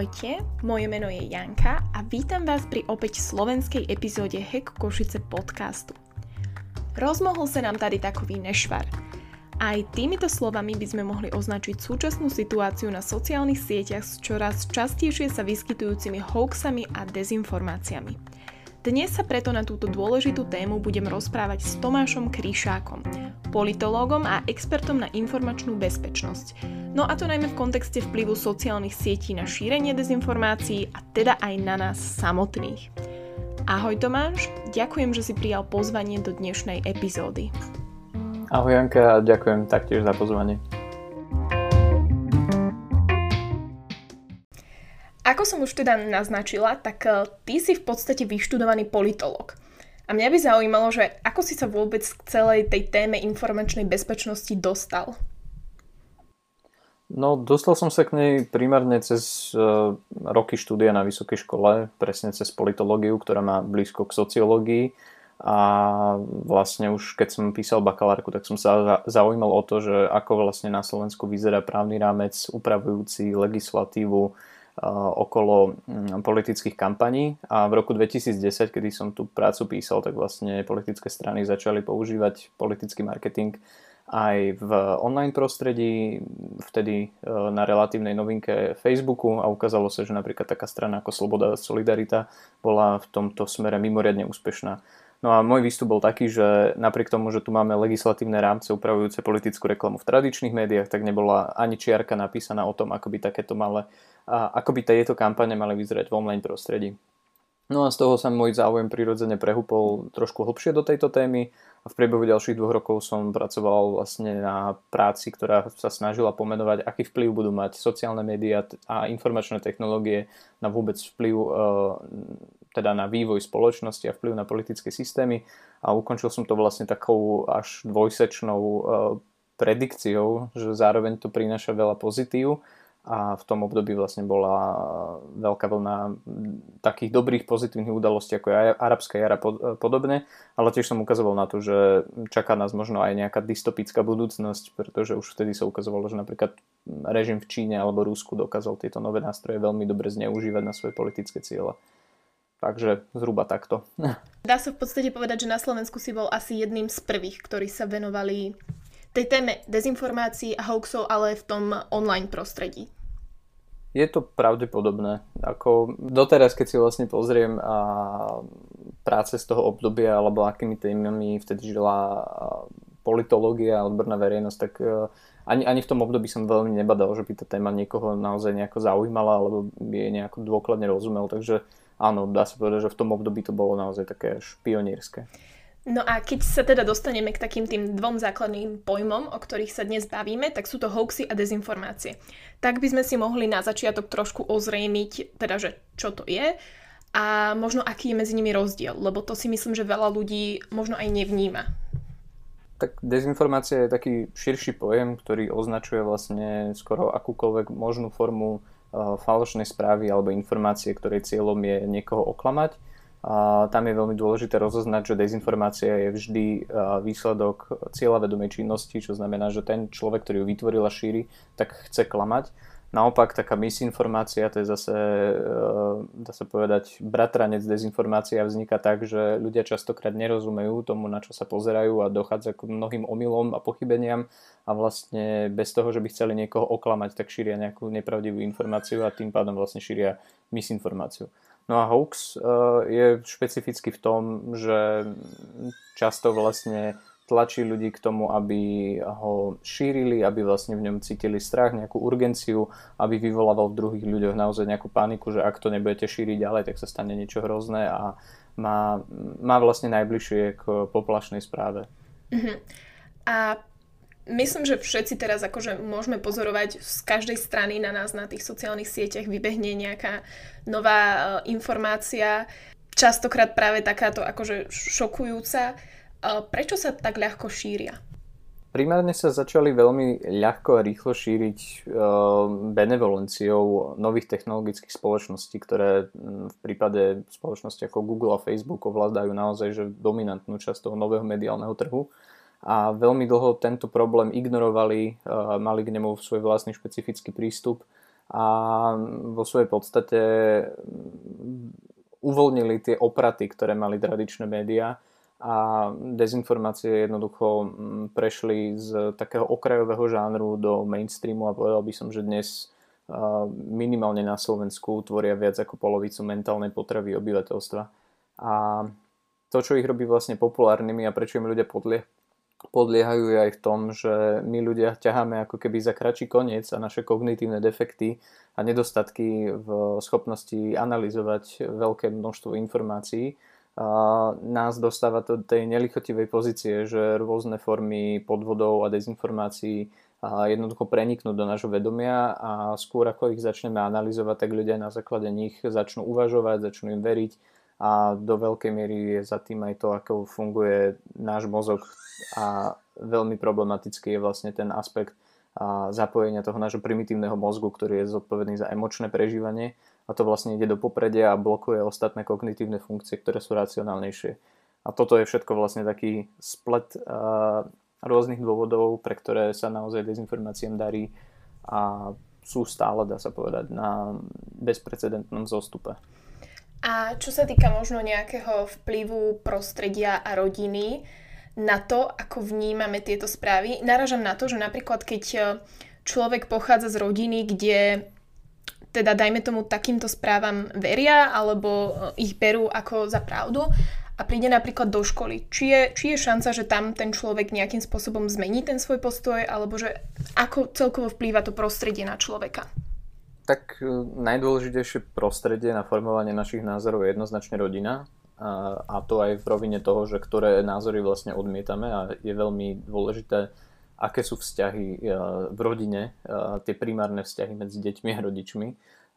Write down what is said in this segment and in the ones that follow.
Ahojte, moje meno je Janka a vítam vás pri opäť slovenskej epizóde Hek Košice podcastu. Rozmohol sa nám tady takový nešvar. Aj týmito slovami by sme mohli označiť súčasnú situáciu na sociálnych sieťach s čoraz častejšie sa vyskytujúcimi hoaxami a dezinformáciami. Dnes sa preto na túto dôležitú tému budem rozprávať s Tomášom Kryšákom, politológom a expertom na informačnú bezpečnosť. No a to najmä v kontexte vplyvu sociálnych sietí na šírenie dezinformácií a teda aj na nás samotných. Ahoj Tomáš, ďakujem, že si prijal pozvanie do dnešnej epizódy. Ahoj Janka ďakujem taktiež za pozvanie. Ako som už teda naznačila, tak eh, ty si v podstate vyštudovaný politolog. A mňa by zaujímalo, že ako si sa vôbec k celej tej téme informačnej bezpečnosti dostal? No, dostal som sa k nej primárne cez uh, roky štúdia na vysokej škole, presne cez politológiu, ktorá má blízko k sociológii. A vlastne už keď som písal bakalárku, tak som sa zaujímal o to, že ako vlastne na Slovensku vyzerá právny rámec upravujúci legislatívu okolo mm, politických kampaní a v roku 2010, kedy som tú prácu písal, tak vlastne politické strany začali používať politický marketing aj v online prostredí, vtedy e, na relatívnej novinke Facebooku a ukázalo sa, že napríklad taká strana ako Sloboda a Solidarita bola v tomto smere mimoriadne úspešná. No a môj výstup bol taký, že napriek tomu, že tu máme legislatívne rámce upravujúce politickú reklamu v tradičných médiách, tak nebola ani čiarka napísaná o tom, ako by takéto malé, ako by tieto kampane mali vyzerať v online prostredí. No a z toho sa môj záujem prirodzene prehúpol trošku hlbšie do tejto témy a v priebehu ďalších dvoch rokov som pracoval vlastne na práci, ktorá sa snažila pomenovať, aký vplyv budú mať sociálne médiá a informačné technológie na vôbec vplyv teda na vývoj spoločnosti a vplyv na politické systémy. A ukončil som to vlastne takou až dvojsečnou e, predikciou, že zároveň to prináša veľa pozitív a v tom období vlastne bola veľká vlna takých dobrých pozitívnych udalostí ako je arabská jara podobne, ale tiež som ukazoval na to, že čaká nás možno aj nejaká dystopická budúcnosť, pretože už vtedy sa ukazovalo, že napríklad režim v Číne alebo Rusku dokázal tieto nové nástroje veľmi dobre zneužívať na svoje politické ciele. Takže zhruba takto. Dá sa v podstate povedať, že na Slovensku si bol asi jedným z prvých, ktorí sa venovali tej téme dezinformácií a hoaxov, ale v tom online prostredí. Je to pravdepodobné. Ako doteraz, keď si vlastne pozriem a práce z toho obdobia, alebo akými témami vtedy žila politológia a odborná verejnosť, tak e, ani, ani v tom období som veľmi nebadal, že by tá téma niekoho naozaj nejako zaujímala, alebo by jej nejako dôkladne rozumel. Takže áno, dá sa povedať, že v tom období to bolo naozaj také až pionierské. No a keď sa teda dostaneme k takým tým dvom základným pojmom, o ktorých sa dnes bavíme, tak sú to hoaxy a dezinformácie. Tak by sme si mohli na začiatok trošku ozrejmiť, teda, že čo to je a možno aký je medzi nimi rozdiel, lebo to si myslím, že veľa ľudí možno aj nevníma. Tak dezinformácia je taký širší pojem, ktorý označuje vlastne skoro akúkoľvek možnú formu Eh, falošnej správy alebo informácie, ktorej cieľom je niekoho oklamať. A tam je veľmi dôležité rozoznať, že dezinformácia je vždy eh, výsledok cieľavedomej činnosti, čo znamená, že ten človek, ktorý ju vytvoril a šíri, tak chce klamať. Naopak taká misinformácia, to je zase, eh, dá sa povedať, bratranec dezinformácia vzniká tak, že ľudia častokrát nerozumejú tomu, na čo sa pozerajú a dochádza k mnohým omylom a pochybeniam a vlastne bez toho, že by chceli niekoho oklamať, tak šíria nejakú nepravdivú informáciu a tým pádom vlastne šíria misinformáciu. No a hoax eh, je špecificky v tom, že často vlastne tlačí ľudí k tomu, aby ho šírili, aby vlastne v ňom cítili strach, nejakú urgenciu, aby vyvolával v druhých ľuďoch naozaj nejakú paniku, že ak to nebudete šíriť ďalej, tak sa stane niečo hrozné a má, má vlastne najbližšie k poplašnej správe. Uh-huh. A myslím, že všetci teraz akože môžeme pozorovať z každej strany na nás na tých sociálnych sieťach vybehne nejaká nová uh, informácia, častokrát práve takáto akože šokujúca. Prečo sa tak ľahko šíria? Primárne sa začali veľmi ľahko a rýchlo šíriť e, benevolenciou nových technologických spoločností, ktoré v prípade spoločnosti ako Google a Facebook ovládajú naozaj že dominantnú časť toho nového mediálneho trhu. A veľmi dlho tento problém ignorovali, e, mali k nemu svoj vlastný špecifický prístup a vo svojej podstate uvoľnili tie opraty, ktoré mali tradičné médiá a dezinformácie jednoducho mm, prešli z takého okrajového žánru do mainstreamu a povedal by som, že dnes minimálne na Slovensku tvoria viac ako polovicu mentálnej potravy obyvateľstva. A to, čo ich robí vlastne populárnymi a prečo im ľudia podlie, podliehajú je aj v tom, že my ľudia ťaháme ako keby za kračí koniec a naše kognitívne defekty a nedostatky v schopnosti analyzovať veľké množstvo informácií nás dostáva do tej nelichotivej pozície, že rôzne formy podvodov a dezinformácií jednoducho preniknúť do nášho vedomia a skôr ako ich začneme analyzovať, tak ľudia na základe nich začnú uvažovať, začnú im veriť a do veľkej miery je za tým aj to, ako funguje náš mozog. A veľmi problematický je vlastne ten aspekt zapojenia toho nášho primitívneho mozgu, ktorý je zodpovedný za emočné prežívanie a to vlastne ide do popredia a blokuje ostatné kognitívne funkcie, ktoré sú racionálnejšie. A toto je všetko vlastne taký splet rôznych dôvodov, pre ktoré sa naozaj dezinformáciám darí a sú stále, dá sa povedať, na bezprecedentnom zostupe. A čo sa týka možno nejakého vplyvu prostredia a rodiny na to, ako vnímame tieto správy, naražam na to, že napríklad keď e, človek pochádza z rodiny, kde teda dajme tomu takýmto správam veria alebo e, ich berú ako za pravdu a príde napríklad do školy, či je, či je šanca, že tam ten človek nejakým spôsobom zmení ten svoj postoj, alebo že ako celkovo vplýva to prostredie na človeka? Tak e, najdôležitejšie prostredie na formovanie našich názorov je jednoznačne rodina a, to aj v rovine toho, že ktoré názory vlastne odmietame a je veľmi dôležité, aké sú vzťahy e, v rodine, e, tie primárne vzťahy medzi deťmi a rodičmi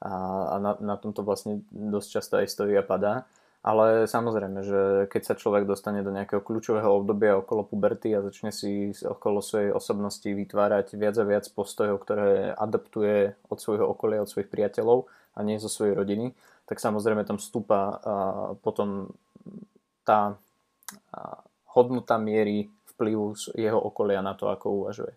a, a na, na tomto vlastne dosť často aj stojí a padá. Ale samozrejme, že keď sa človek dostane do nejakého kľúčového obdobia okolo puberty a začne si okolo svojej osobnosti vytvárať viac a viac postojov, ktoré adaptuje od svojho okolia, od svojich priateľov a nie zo svojej rodiny, tak samozrejme tam vstúpa potom tá hodnota miery vplyvu jeho okolia na to, ako uvažuje.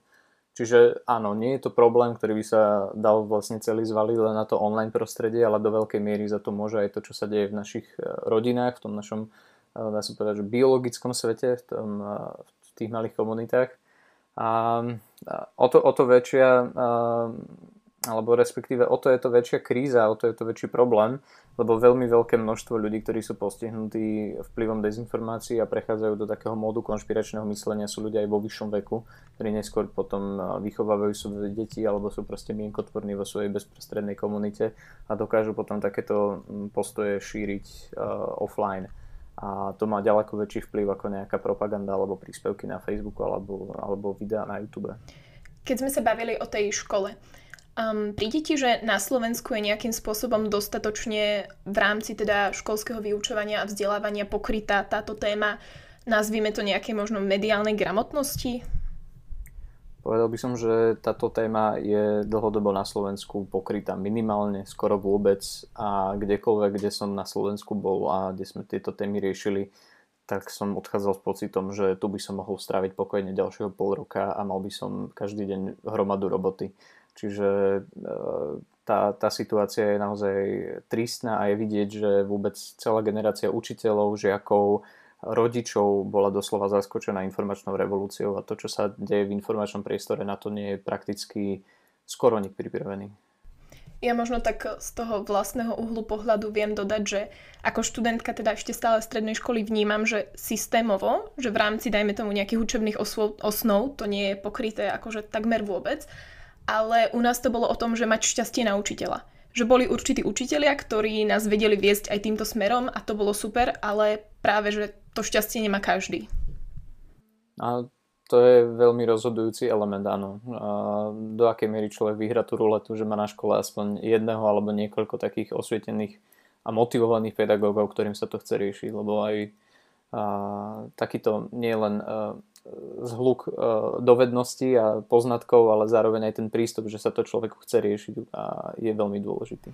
Čiže áno, nie je to problém, ktorý by sa dal vlastne celý zvaliť len na to online prostredie, ale do veľkej miery za to môže aj to, čo sa deje v našich e, rodinách, v tom našom, e, dá sa povedať, že biologickom svete, v, tom, e, v tých malých komunitách. A o to, o to väčšia alebo respektíve o to je to väčšia kríza, o to je to väčší problém, lebo veľmi veľké množstvo ľudí, ktorí sú postihnutí vplyvom dezinformácií a prechádzajú do takého módu konšpiračného myslenia, sú ľudia aj vo vyššom veku, ktorí neskôr potom vychovávajú svoje deti alebo sú proste mienkotvorní vo svojej bezprostrednej komunite a dokážu potom takéto postoje šíriť uh, offline. A to má ďaleko väčší vplyv ako nejaká propaganda alebo príspevky na Facebooku alebo, alebo videá na YouTube. Keď sme sa bavili o tej škole, Um, príde ti, že na Slovensku je nejakým spôsobom dostatočne v rámci teda školského vyučovania a vzdelávania pokrytá táto téma, nazvime to nejakej možno mediálnej gramotnosti? Povedal by som, že táto téma je dlhodobo na Slovensku pokrytá minimálne, skoro vôbec a kdekoľvek, kde som na Slovensku bol a kde sme tieto témy riešili, tak som odchádzal s pocitom, že tu by som mohol stráviť pokojne ďalšieho pol roka a mal by som každý deň hromadu roboty. Čiže e, tá, tá situácia je naozaj tristná a je vidieť, že vôbec celá generácia učiteľov, žiakov, rodičov bola doslova zaskočená informačnou revolúciou a to, čo sa deje v informačnom priestore, na to nie je prakticky skoro nik pripravený. Ja možno tak z toho vlastného uhlu pohľadu viem dodať, že ako študentka teda ešte stále strednej školy vnímam, že systémovo, že v rámci, dajme tomu, nejakých učebných osnov, to nie je pokryté akože takmer vôbec, ale u nás to bolo o tom, že mať šťastie na učiteľa. Že boli určití učitelia, ktorí nás vedeli viesť aj týmto smerom a to bolo super, ale práve, že to šťastie nemá každý. A to je veľmi rozhodujúci element, áno. A do akej miery človek vyhra tú ruletu, že má na škole aspoň jedného alebo niekoľko takých osvietených a motivovaných pedagógov, ktorým sa to chce riešiť, lebo aj a, takýto nie len a, zhluk e, dovedností a poznatkov, ale zároveň aj ten prístup, že sa to človeku chce riešiť a je veľmi dôležitý.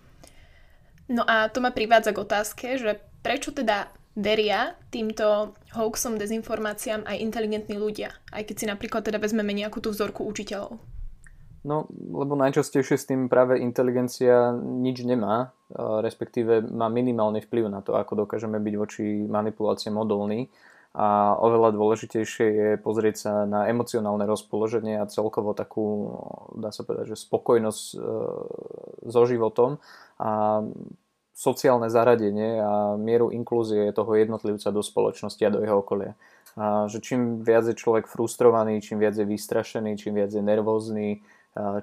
No a to ma privádza k otázke, že prečo teda veria týmto hoaxom, dezinformáciám aj inteligentní ľudia, aj keď si napríklad teda vezmeme nejakú tú vzorku učiteľov? No, lebo najčastejšie s tým práve inteligencia nič nemá, respektíve má minimálny vplyv na to, ako dokážeme byť voči manipulácie odolní. A oveľa dôležitejšie je pozrieť sa na emocionálne rozpoloženie a celkovo takú, dá sa povedať, že spokojnosť e, so životom a sociálne zaradenie a mieru inklúzie toho jednotlivca do spoločnosti a do jeho okolia. A že čím viac je človek frustrovaný, čím viac je vystrašený, čím viac je nervózny,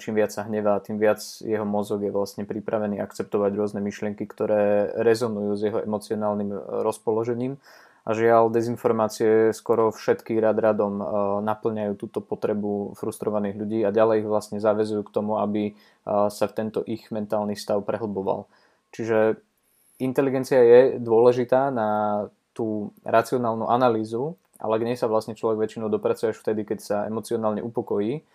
čím viac sa hnevá, tým viac jeho mozog je vlastne pripravený akceptovať rôzne myšlienky, ktoré rezonujú s jeho emocionálnym e, rozpoložením. A žiaľ, dezinformácie skoro všetky rad radom e, naplňajú túto potrebu frustrovaných ľudí a ďalej ich vlastne zavezujú k tomu, aby e, sa v tento ich mentálny stav prehlboval. Čiže inteligencia je dôležitá na tú racionálnu analýzu, ale k nej sa vlastne človek väčšinou dopracuje až vtedy, keď sa emocionálne upokojí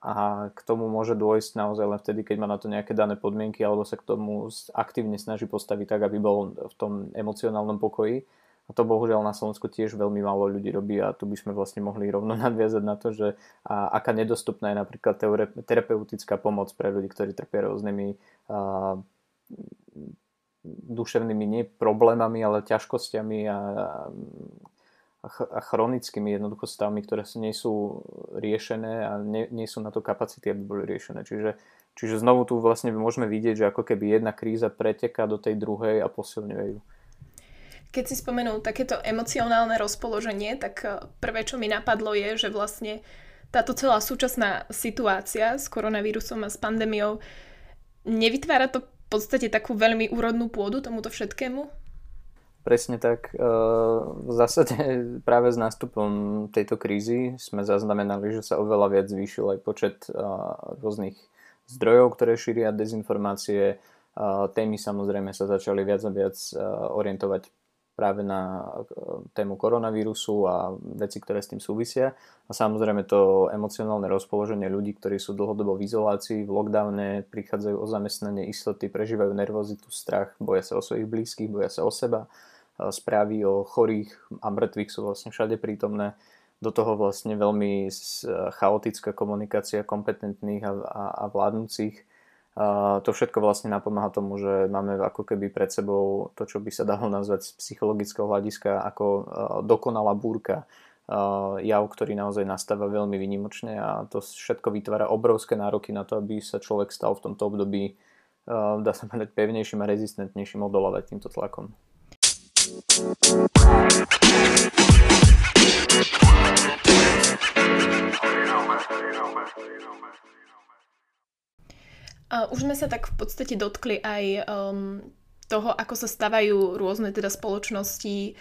a k tomu môže dôjsť naozaj len vtedy, keď má na to nejaké dané podmienky alebo sa k tomu aktívne snaží postaviť tak, aby bol v tom emocionálnom pokoji. A to bohužiaľ na Slovensku tiež veľmi málo ľudí robí a tu by sme vlastne mohli rovno nadviazať na to, že a, aká nedostupná je napríklad teore, terapeutická pomoc pre ľudí, ktorí trpia rôznymi a, duševnými nie problémami, ale ťažkosťami a, a a chronickými jednoducho ktoré nie sú riešené a nie, nie sú na to kapacity, aby boli riešené. Čiže, čiže znovu tu vlastne môžeme vidieť, že ako keby jedna kríza preteká do tej druhej a posilňuje ju. Keď si spomenul takéto emocionálne rozpoloženie, tak eh, prvé, čo mi napadlo je, že vlastne táto celá súčasná situácia s koronavírusom a s pandémiou nevytvára to v podstate takú veľmi úrodnú pôdu tomuto všetkému? Presne tak. E, v zásade práve s nástupom tejto krízy sme zaznamenali, že sa oveľa viac zvýšil aj počet e, rôznych zdrojov, ktoré šíria dezinformácie. Témy samozrejme sa začali viac a viac orientovať práve na tému koronavírusu a veci, ktoré s tým súvisia. A samozrejme to emocionálne rozpoloženie ľudí, ktorí sú dlhodobo v izolácii, v lockdowne, prichádzajú o zamestnanie istoty, prežívajú nervozitu, strach, boja sa o svojich blízkych, boja sa o seba správy o chorých a mŕtvych sú vlastne všade prítomné. Do toho vlastne veľmi chaotická komunikácia kompetentných a, a, a vládnúcich. To všetko vlastne napomáha tomu, že máme ako keby pred sebou to, čo by sa dalo nazvať z psychologického hľadiska ako dokonalá búrka jav, ktorý naozaj nastáva veľmi vynimočne a to všetko vytvára obrovské nároky na to, aby sa človek stal v tomto období dá sa povedať pevnejším a rezistentnejším odolávať týmto tlakom. Už sme sa tak v podstate dotkli aj um, toho, ako sa stavajú rôzne teda spoločnosti,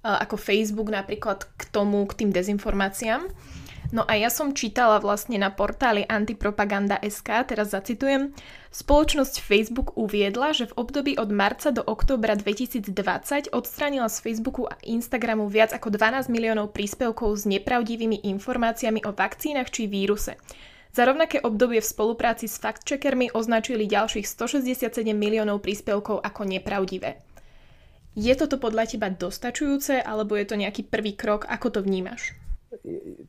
ako Facebook napríklad k tomu, k tým dezinformáciám. No a ja som čítala vlastne na portáli antipropaganda.sk, teraz zacitujem, spoločnosť Facebook uviedla, že v období od marca do októbra 2020 odstránila z Facebooku a Instagramu viac ako 12 miliónov príspevkov s nepravdivými informáciami o vakcínach či víruse. Za rovnaké obdobie v spolupráci s fact-checkermi označili ďalších 167 miliónov príspevkov ako nepravdivé. Je toto podľa teba dostačujúce, alebo je to nejaký prvý krok, ako to vnímaš?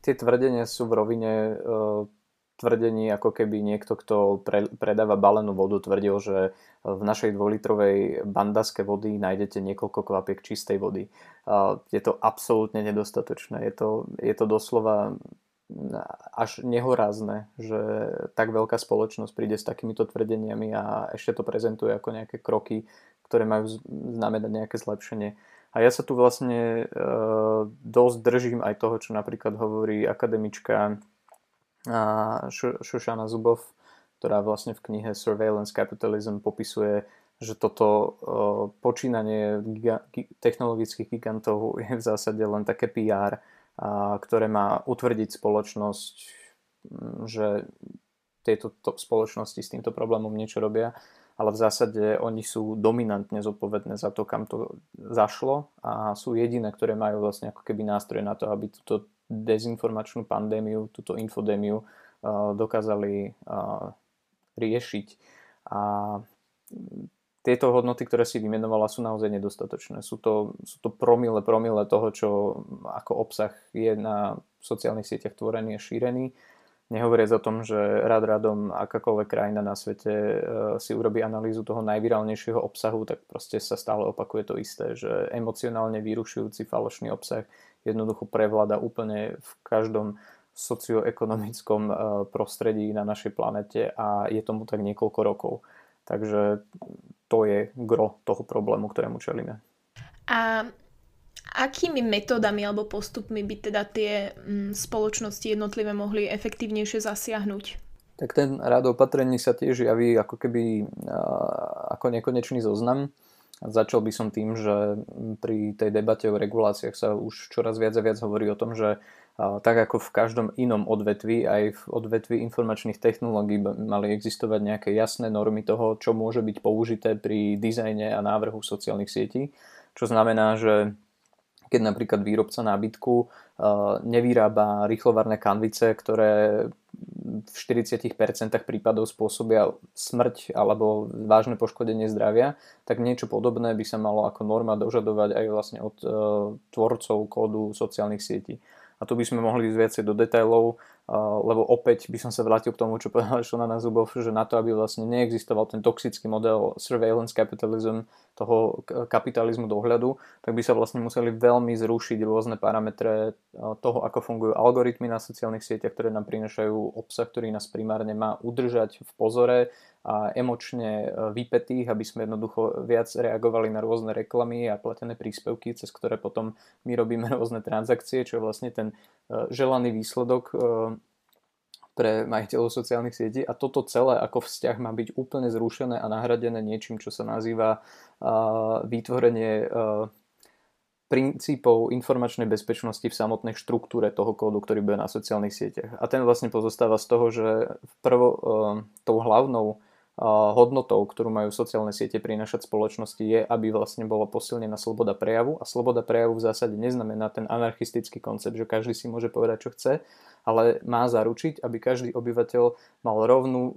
tie tvrdenia sú v rovine uh, tvrdení, ako keby niekto, kto pre, predáva balenú vodu, tvrdil, že v našej dvojlitrovej bandaske vody nájdete niekoľko kvapiek čistej vody. Uh, je to absolútne nedostatočné. Je to, je to doslova až nehorázne, že tak veľká spoločnosť príde s takýmito tvrdeniami a ešte to prezentuje ako nejaké kroky, ktoré majú znamenať nejaké zlepšenie. A ja sa tu vlastne e, dosť držím aj toho, čo napríklad hovorí akademička Šušana Zubov, ktorá vlastne v knihe Surveillance Capitalism popisuje, že toto e, počínanie giga, technologických gigantov je v zásade len také PR, ktoré má utvrdiť spoločnosť, že tieto spoločnosti s týmto problémom niečo robia ale v zásade oni sú dominantne zodpovedné za to, kam to zašlo a sú jediné, ktoré majú vlastne ako keby nástroje na to, aby túto dezinformačnú pandémiu, túto infodémiu uh, dokázali uh, riešiť. A tieto hodnoty, ktoré si vymenovala, sú naozaj nedostatočné. Sú to, sú to promile, promile toho, čo ako obsah je na sociálnych sieťach tvorený a šírený Nehovoriac o tom, že rad radom akákoľvek krajina na svete e, si urobí analýzu toho najvirálnejšieho obsahu, tak proste sa stále opakuje to isté, že emocionálne vyrušujúci falošný obsah jednoducho prevláda úplne v každom socioekonomickom e, prostredí na našej planete a je tomu tak niekoľko rokov. Takže to je gro toho problému, ktorému čelíme. A akými metódami alebo postupmi by teda tie mm, spoločnosti jednotlivé mohli efektívnejšie zasiahnuť? Tak ten rád opatrení sa tiež javí ako keby ako nekonečný zoznam. Začal by som tým, že pri tej debate o reguláciách sa už čoraz viac a viac hovorí o tom, že tak ako v každom inom odvetvi, aj v odvetvi informačných technológií mali existovať nejaké jasné normy toho, čo môže byť použité pri dizajne a návrhu sociálnych sietí. Čo znamená, že keď napríklad výrobca nábytku uh, nevyrába rýchlovarné kanvice, ktoré v 40% prípadov spôsobia smrť alebo vážne poškodenie zdravia, tak niečo podobné by sa malo ako norma dožadovať aj vlastne od uh, tvorcov kódu sociálnych sietí. A tu by sme mohli ísť viacej do detailov, lebo opäť by som sa vrátil k tomu, čo povedal Šona Zubov, že na to, aby vlastne neexistoval ten toxický model surveillance capitalism, toho kapitalizmu dohľadu, tak by sa vlastne museli veľmi zrušiť rôzne parametre toho, ako fungujú algoritmy na sociálnych sieťach, ktoré nám prinašajú obsah, ktorý nás primárne má udržať v pozore emočne e, vypetých, aby sme jednoducho viac reagovali na rôzne reklamy a platené príspevky, cez ktoré potom my robíme rôzne transakcie, čo je vlastne ten e, želaný výsledok e, pre majiteľov sociálnych sietí a toto celé ako vzťah má byť úplne zrušené a nahradené niečím, čo sa nazýva vytvorenie princípov informačnej bezpečnosti v samotnej štruktúre toho kódu, ktorý bude na sociálnych sieťach. A ten vlastne pozostáva z toho, že prvo, tou hlavnou hodnotou, ktorú majú sociálne siete prinášať spoločnosti, je, aby vlastne bola posilnená sloboda prejavu. A sloboda prejavu v zásade neznamená ten anarchistický koncept, že každý si môže povedať, čo chce, ale má zaručiť, aby každý obyvateľ mal rovnú e,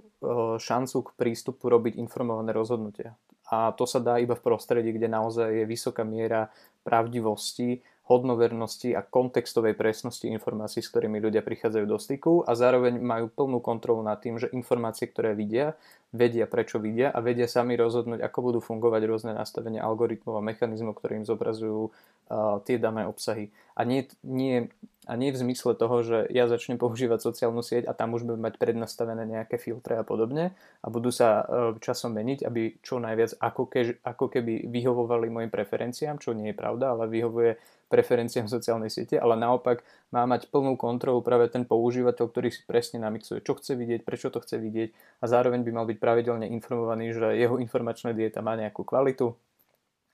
šancu k prístupu robiť informované rozhodnutia. A to sa dá iba v prostredí, kde naozaj je vysoká miera pravdivosti hodnovernosti a kontextovej presnosti informácií, s ktorými ľudia prichádzajú do styku a zároveň majú plnú kontrolu nad tým, že informácie, ktoré vidia, vedia prečo vidia a vedia sami rozhodnúť, ako budú fungovať rôzne nastavenia algoritmov a mechanizmov, ktoré im zobrazujú uh, tie dané obsahy. A nie, nie, a nie v zmysle toho, že ja začnem používať sociálnu sieť a tam už budem mať prednastavené nejaké filtre a podobne a budú sa uh, časom meniť, aby čo najviac ako, kež, ako keby vyhovovali mojim preferenciám, čo nie je pravda, ale vyhovuje preferenciám sociálnej siete, ale naopak má mať plnú kontrolu práve ten používateľ, ktorý si presne namixuje, čo chce vidieť, prečo to chce vidieť a zároveň by mal byť pravidelne informovaný, že jeho informačná dieta má nejakú kvalitu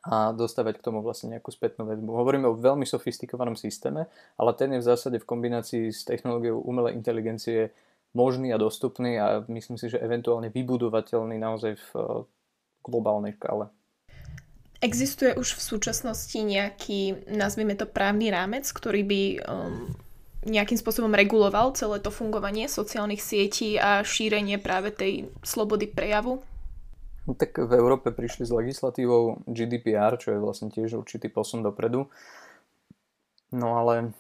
a dostávať k tomu vlastne nejakú spätnú väzbu. Hovoríme o veľmi sofistikovanom systéme, ale ten je v zásade v kombinácii s technológiou umelej inteligencie možný a dostupný a myslím si, že eventuálne vybudovateľný naozaj v globálnej škále. Existuje už v súčasnosti nejaký, nazvime to právny rámec, ktorý by um, nejakým spôsobom reguloval celé to fungovanie sociálnych sietí a šírenie práve tej slobody prejavu? No, tak v Európe prišli s legislatívou GDPR, čo je vlastne tiež určitý posun dopredu. No ale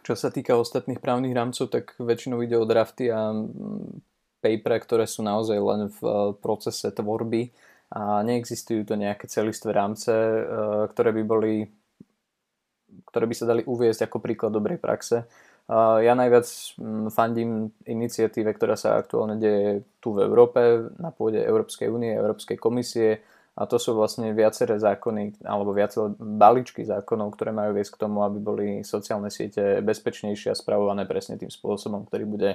čo sa týka ostatných právnych rámcov, tak väčšinou ide o drafty a mm, papere, ktoré sú naozaj len v eh, procese tvorby a neexistujú to nejaké celistvé rámce, e, ktoré by boli ktoré by sa dali uviezť ako príklad dobrej praxe. Ja najviac fandím iniciatíve, ktorá sa aktuálne deje tu v Európe, na pôde Európskej únie, Európskej komisie a to sú vlastne viaceré zákony alebo viaceré balíčky zákonov, ktoré majú viesť k tomu, aby boli sociálne siete bezpečnejšie a spravované presne tým spôsobom, ktorý bude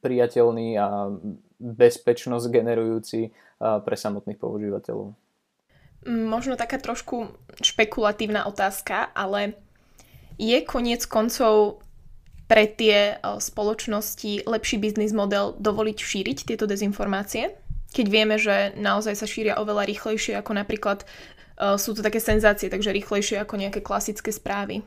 priateľný a bezpečnosť generujúci pre samotných používateľov. Možno taká trošku špekulatívna otázka, ale je koniec koncov pre tie spoločnosti lepší biznis model dovoliť šíriť tieto dezinformácie? Keď vieme, že naozaj sa šíria oveľa rýchlejšie ako napríklad sú to také senzácie, takže rýchlejšie ako nejaké klasické správy.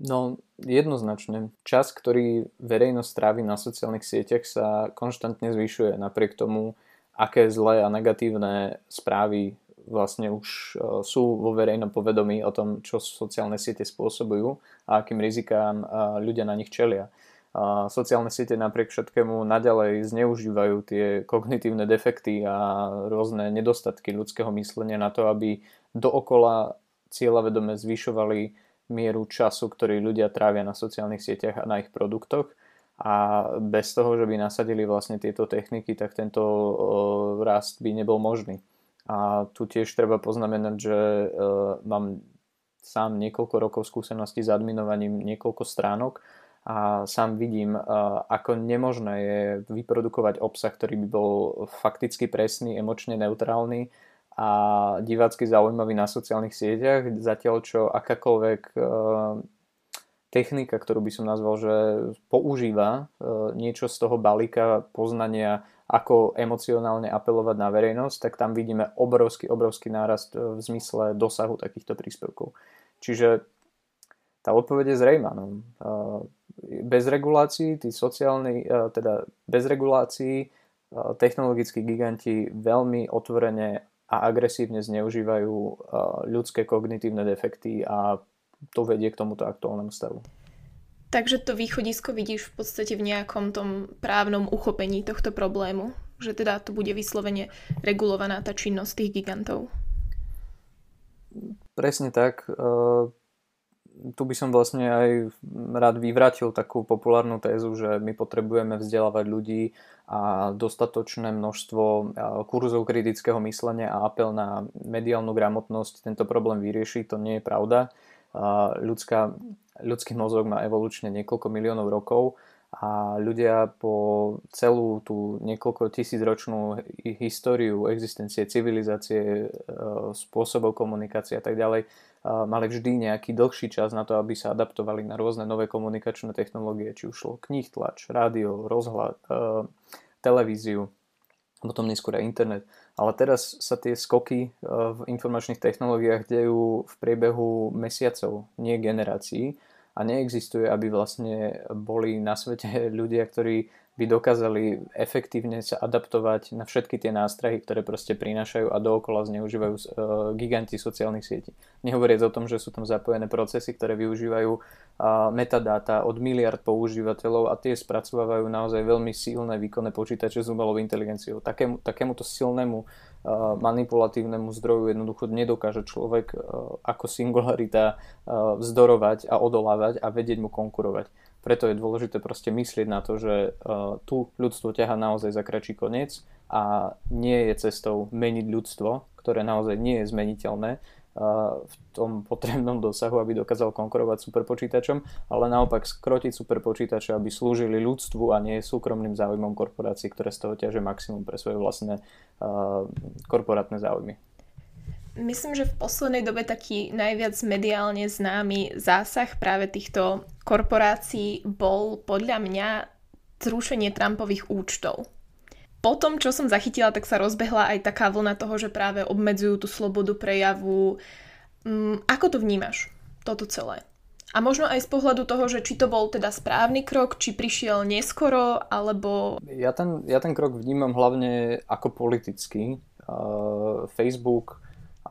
No, jednoznačne. Čas, ktorý verejnosť strávi na sociálnych sieťach sa konštantne zvyšuje napriek tomu, aké zlé a negatívne správy vlastne už e, sú vo verejnom povedomí o tom, čo sociálne siete spôsobujú a akým rizikám e, ľudia na nich čelia. sociálne siete napriek všetkému naďalej zneužívajú tie kognitívne defekty a rôzne nedostatky ľudského myslenia na to, aby dookola cieľavedome zvyšovali mieru času, ktorý ľudia trávia na sociálnych sieťach a na ich produktoch. A bez toho, že by nasadili vlastne tieto techniky, tak tento rast by nebol možný. A tu tiež treba poznamenať, že mám sám niekoľko rokov skúseností s adminovaním niekoľko stránok a sám vidím, ako nemožné je vyprodukovať obsah, ktorý by bol fakticky presný, emočne neutrálny a divácky zaujímavý na sociálnych sieťach, zatiaľ čo akákoľvek technika, ktorú by som nazval, že používa niečo z toho balíka poznania, ako emocionálne apelovať na verejnosť, tak tam vidíme obrovský, obrovský nárast v zmysle dosahu takýchto príspevkov. Čiže tá odpoveď je zrejma. No bez regulácií, tí sociálni, teda bez regulácií technologickí giganti veľmi otvorene a agresívne zneužívajú e, ľudské kognitívne defekty a to vedie k tomuto aktuálnemu stavu. Takže to východisko vidíš v podstate v nejakom tom právnom uchopení tohto problému, že teda to bude vyslovene regulovaná tá činnosť tých gigantov. Presne tak tu by som vlastne aj rád vyvratil takú populárnu tézu, že my potrebujeme vzdelávať ľudí a dostatočné množstvo kurzov kritického myslenia a apel na mediálnu gramotnosť tento problém vyrieši. To nie je pravda. Ľudská, ľudský mozog má evolučne niekoľko miliónov rokov a ľudia po celú tú niekoľko tisícročnú históriu existencie civilizácie, e, spôsobov komunikácie a tak ďalej mali vždy nejaký dlhší čas na to, aby sa adaptovali na rôzne nové komunikačné technológie, či už šlo knih, tlač, rádio, rozhľad, televíziu, potom neskôr aj internet. Ale teraz sa tie skoky v informačných technológiách dejú v priebehu mesiacov, nie generácií a neexistuje, aby vlastne boli na svete ľudia, ktorí by dokázali efektívne sa adaptovať na všetky tie nástrahy, ktoré proste prinášajú a dookola zneužívajú uh, giganti sociálnych sietí. Nehovoriac o tom, že sú tam zapojené procesy, ktoré využívajú uh, metadáta od miliard používateľov a tie spracovávajú naozaj veľmi silné výkonné počítače s umelou inteligenciou. Takému, takémuto silnému uh, manipulatívnemu zdroju jednoducho nedokáže človek uh, ako singularita vzdorovať a odolávať a vedieť mu konkurovať. Preto je dôležité proste myslieť na to, že uh, tu ľudstvo ťaha naozaj za kračí koniec a nie je cestou meniť ľudstvo, ktoré naozaj nie je zmeniteľné uh, v tom potrebnom dosahu, aby dokázal konkurovať superpočítačom, ale naopak skrotiť superpočítače, aby slúžili ľudstvu a nie súkromným záujmom korporácií, ktoré z toho ťažia maximum pre svoje vlastné uh, korporátne záujmy. Myslím, že v poslednej dobe taký najviac mediálne známy zásah práve týchto korporácií bol podľa mňa zrušenie Trumpových účtov. Po tom, čo som zachytila, tak sa rozbehla aj taká vlna toho, že práve obmedzujú tú slobodu prejavu. Mm, ako to vnímaš, toto celé? A možno aj z pohľadu toho, že či to bol teda správny krok, či prišiel neskoro, alebo... Ja ten, ja ten krok vnímam hlavne ako politický. Uh, Facebook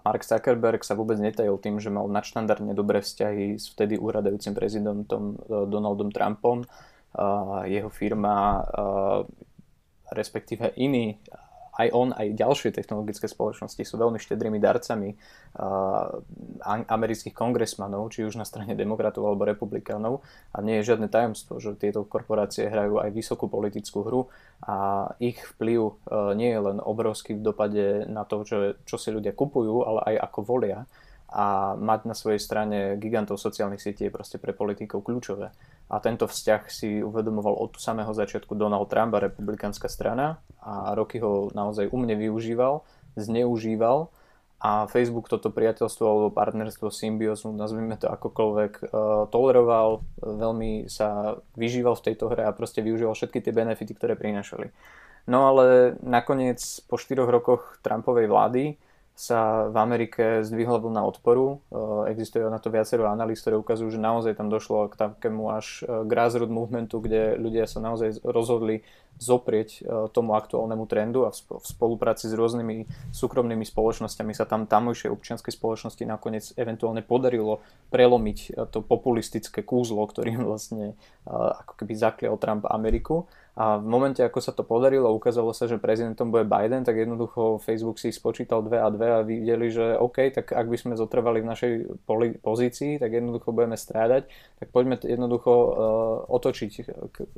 Mark Zuckerberg sa vôbec netajil tým, že mal nadštandardne dobré vzťahy s vtedy úradajúcim prezidentom e, Donaldom Trumpom. Jeho firma, e, respektíve iní aj on, aj ďalšie technologické spoločnosti sú veľmi štedrými darcami uh, amerických kongresmanov, či už na strane demokratov alebo republikánov. A nie je žiadne tajomstvo, že tieto korporácie hrajú aj vysokú politickú hru a ich vplyv uh, nie je len obrovský v dopade na to, že, čo si ľudia kupujú, ale aj ako volia a mať na svojej strane gigantov sociálnych sietí je proste pre politikov kľúčové. A tento vzťah si uvedomoval od samého začiatku Donald Trump a republikánska strana a roky ho naozaj umne využíval, zneužíval a Facebook toto priateľstvo alebo partnerstvo, symbiózu, nazvime to akokoľvek, e, toleroval, veľmi sa vyžíval v tejto hre a proste využíval všetky tie benefity, ktoré prinášali. No ale nakoniec po 4 rokoch Trumpovej vlády sa v Amerike zdvihla vlna odporu. Existuje na to viacero analýz, ktoré ukazujú, že naozaj tam došlo k takému až grassroot movementu, kde ľudia sa naozaj rozhodli zoprieť tomu aktuálnemu trendu a v spolupráci s rôznymi súkromnými spoločnosťami sa tam tamojšej občianskej spoločnosti nakoniec eventuálne podarilo prelomiť to populistické kúzlo, ktorým vlastne ako keby zaklial Trump Ameriku. A v momente, ako sa to podarilo, ukázalo sa, že prezidentom bude Biden, tak jednoducho Facebook si spočítal 2 a 2 a videli, že OK, tak ak by sme zotrvali v našej pozícii, tak jednoducho budeme strádať, tak poďme jednoducho uh, otočiť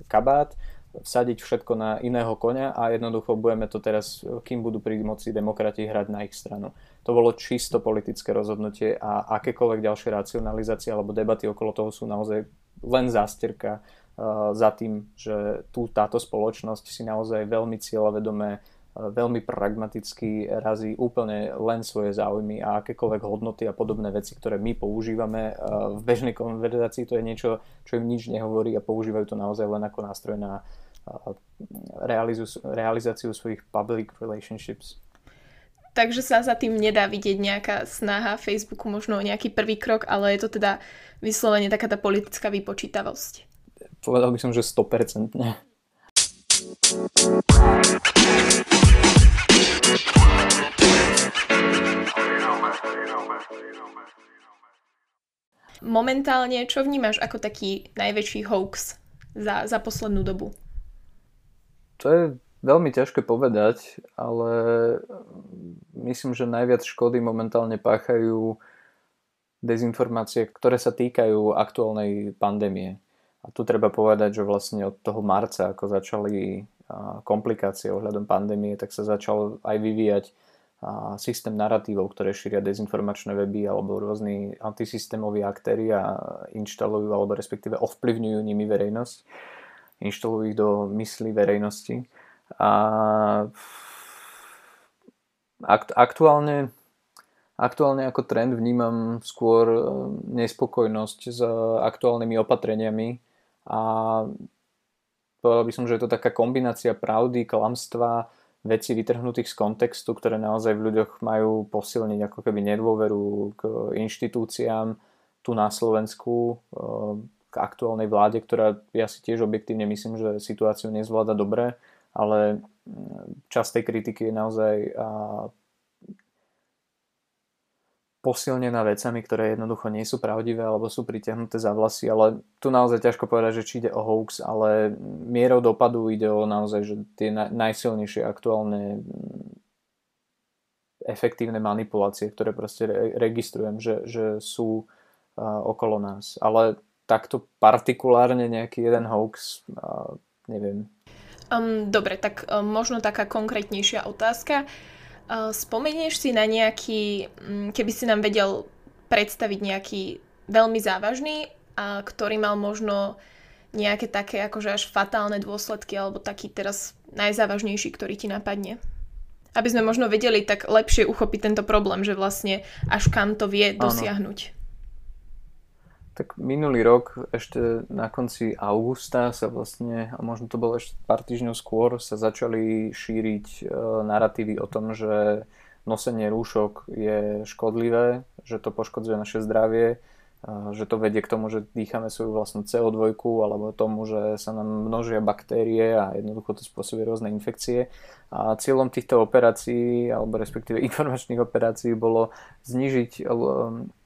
kabát, vsadiť všetko na iného konia a jednoducho budeme to teraz, kým budú pri moci demokrati, hrať na ich stranu. To bolo čisto politické rozhodnutie a akékoľvek ďalšie racionalizácie alebo debaty okolo toho sú naozaj len zásterka za tým, že tu táto spoločnosť si naozaj veľmi cieľavedomé, veľmi pragmaticky razí úplne len svoje záujmy a akékoľvek hodnoty a podobné veci, ktoré my používame v bežnej konverzácii, to je niečo, čo im nič nehovorí a používajú to naozaj len ako nástroj na realizáciu svojich public relationships. Takže sa za tým nedá vidieť nejaká snaha Facebooku, možno nejaký prvý krok, ale je to teda vyslovene taká tá politická vypočítavosť. Povedal by som, že 100%. Momentálne, čo vnímaš ako taký najväčší hoax za, za poslednú dobu? To je veľmi ťažké povedať, ale myslím, že najviac škody momentálne páchajú dezinformácie, ktoré sa týkajú aktuálnej pandémie. A tu treba povedať, že vlastne od toho marca, ako začali komplikácie ohľadom pandémie, tak sa začal aj vyvíjať systém narratívov, ktoré šíria dezinformačné weby alebo rôzni antisystémoví aktéry a inštalujú alebo respektíve ovplyvňujú nimi verejnosť. Inštalujú ich do mysli verejnosti. A aktuálne, aktuálne ako trend vnímam skôr e, nespokojnosť s aktuálnymi opatreniami, a povedal by som, že je to taká kombinácia pravdy, klamstva, veci vytrhnutých z kontextu, ktoré naozaj v ľuďoch majú posilniť ako keby nedôveru k inštitúciám tu na Slovensku, eh, k aktuálnej vláde, ktorá ja si tiež objektívne myslím, že situáciu nezvláda dobre, ale časť tej kritiky je naozaj posilnená vecami, ktoré jednoducho nie sú pravdivé alebo sú pritiahnuté za vlasy, ale tu naozaj ťažko povedať, že či ide o hoax, ale mierou dopadu ide o naozaj, že tie najsilnejšie aktuálne mm, efektívne manipulácie, ktoré proste registrujem, že, že sú uh, okolo nás. Ale takto partikulárne nejaký jeden hoax, uh, neviem. Um, dobre, tak um, možno taká konkrétnejšia otázka. Uh, Spomenieš si na nejaký, mm, keby si nám vedel predstaviť nejaký veľmi závažný, a ktorý mal možno nejaké také akože až fatálne dôsledky alebo taký teraz najzávažnejší, ktorý ti napadne? Aby sme možno vedeli tak lepšie uchopiť tento problém, že vlastne až kam to vie dosiahnuť. Áno. Tak minulý rok, ešte na konci augusta sa vlastne, a možno to bolo ešte pár týždňov skôr, sa začali šíriť e, narratívy o tom, že nosenie rúšok je škodlivé, že to poškodzuje naše zdravie, že to vedie k tomu, že dýchame svoju vlastnú CO2 alebo tomu, že sa nám množia baktérie a jednoducho to spôsobuje rôzne infekcie. A cieľom týchto operácií alebo respektíve informačných operácií bolo znižiť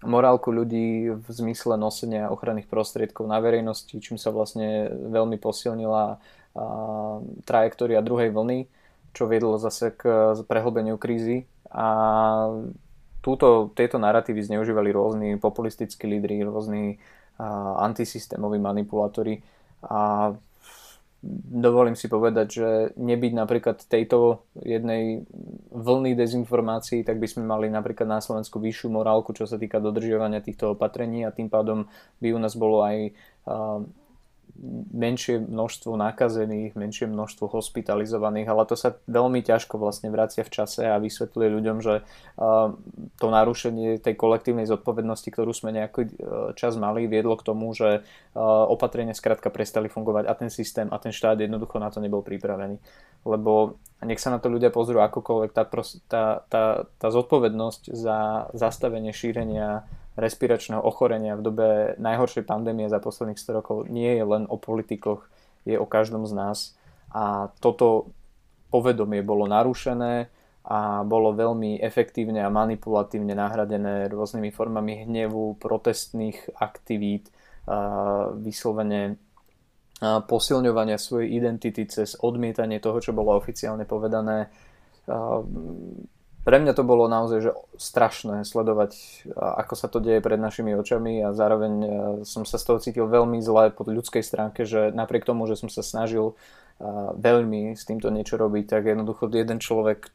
morálku ľudí v zmysle nosenia ochranných prostriedkov na verejnosti, čím sa vlastne veľmi posilnila trajektória druhej vlny, čo viedlo zase k prehlbeniu krízy a túto, tieto narratívy zneužívali rôzni populistickí lídry, rôzni uh, antisystémoví manipulátori. A dovolím si povedať, že nebyť napríklad tejto jednej vlny dezinformácií, tak by sme mali napríklad na Slovensku vyššiu morálku, čo sa týka dodržiavania týchto opatrení a tým pádom by u nás bolo aj menšie množstvo nakazených, menšie množstvo hospitalizovaných, ale to sa veľmi ťažko vlastne vracia v čase a vysvetľuje ľuďom, že to narušenie tej kolektívnej zodpovednosti, ktorú sme nejaký e, čas mali, viedlo k tomu, že opatrenia skrátka prestali fungovať a ten systém a ten štát jednoducho na to nebol pripravený. Lebo nech sa na to ľudia pozrú akokoľvek, tá, tá, tá, tá zodpovednosť za zastavenie šírenia respiračného ochorenia v dobe najhoršej pandémie za posledných 100 rokov nie je len o politikoch, je o každom z nás. A toto povedomie bolo narušené a bolo veľmi efektívne a manipulatívne nahradené rôznymi formami hnevu, protestných aktivít, vyslovene posilňovania svojej identity cez odmietanie toho, čo bolo oficiálne povedané pre mňa to bolo naozaj že strašné sledovať, ako sa to deje pred našimi očami a zároveň e, som sa z toho cítil veľmi zle po ľudskej stránke, že napriek tomu, že som sa snažil e, veľmi s týmto niečo robiť, tak jednoducho jeden človek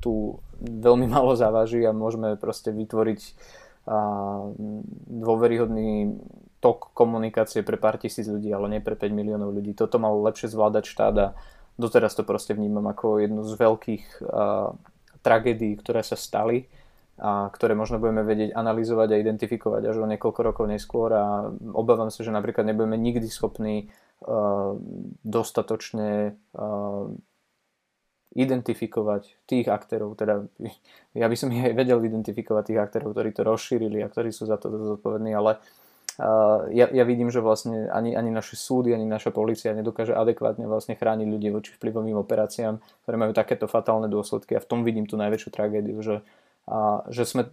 tu veľmi malo závaží a môžeme proste vytvoriť dôveryhodný tok komunikácie pre pár tisíc ľudí, ale nie pre 5 miliónov ľudí. Toto mal lepšie zvládať štát a doteraz to proste vnímam ako jednu z veľkých tragédií, ktoré sa stali a ktoré možno budeme vedieť analyzovať a identifikovať až o niekoľko rokov neskôr a obávam sa, že napríklad nebudeme nikdy schopní uh, dostatočne uh, identifikovať tých aktérov, teda ja by som aj vedel identifikovať tých aktérov, ktorí to rozšírili a ktorí sú za to zodpovední, ale ja, ja vidím, že vlastne ani, ani naše súdy, ani naša policia nedokáže adekvátne vlastne chrániť ľudí voči vplyvovým operáciám, ktoré majú takéto fatálne dôsledky. A v tom vidím tú najväčšiu tragédiu, že, a, že, sme,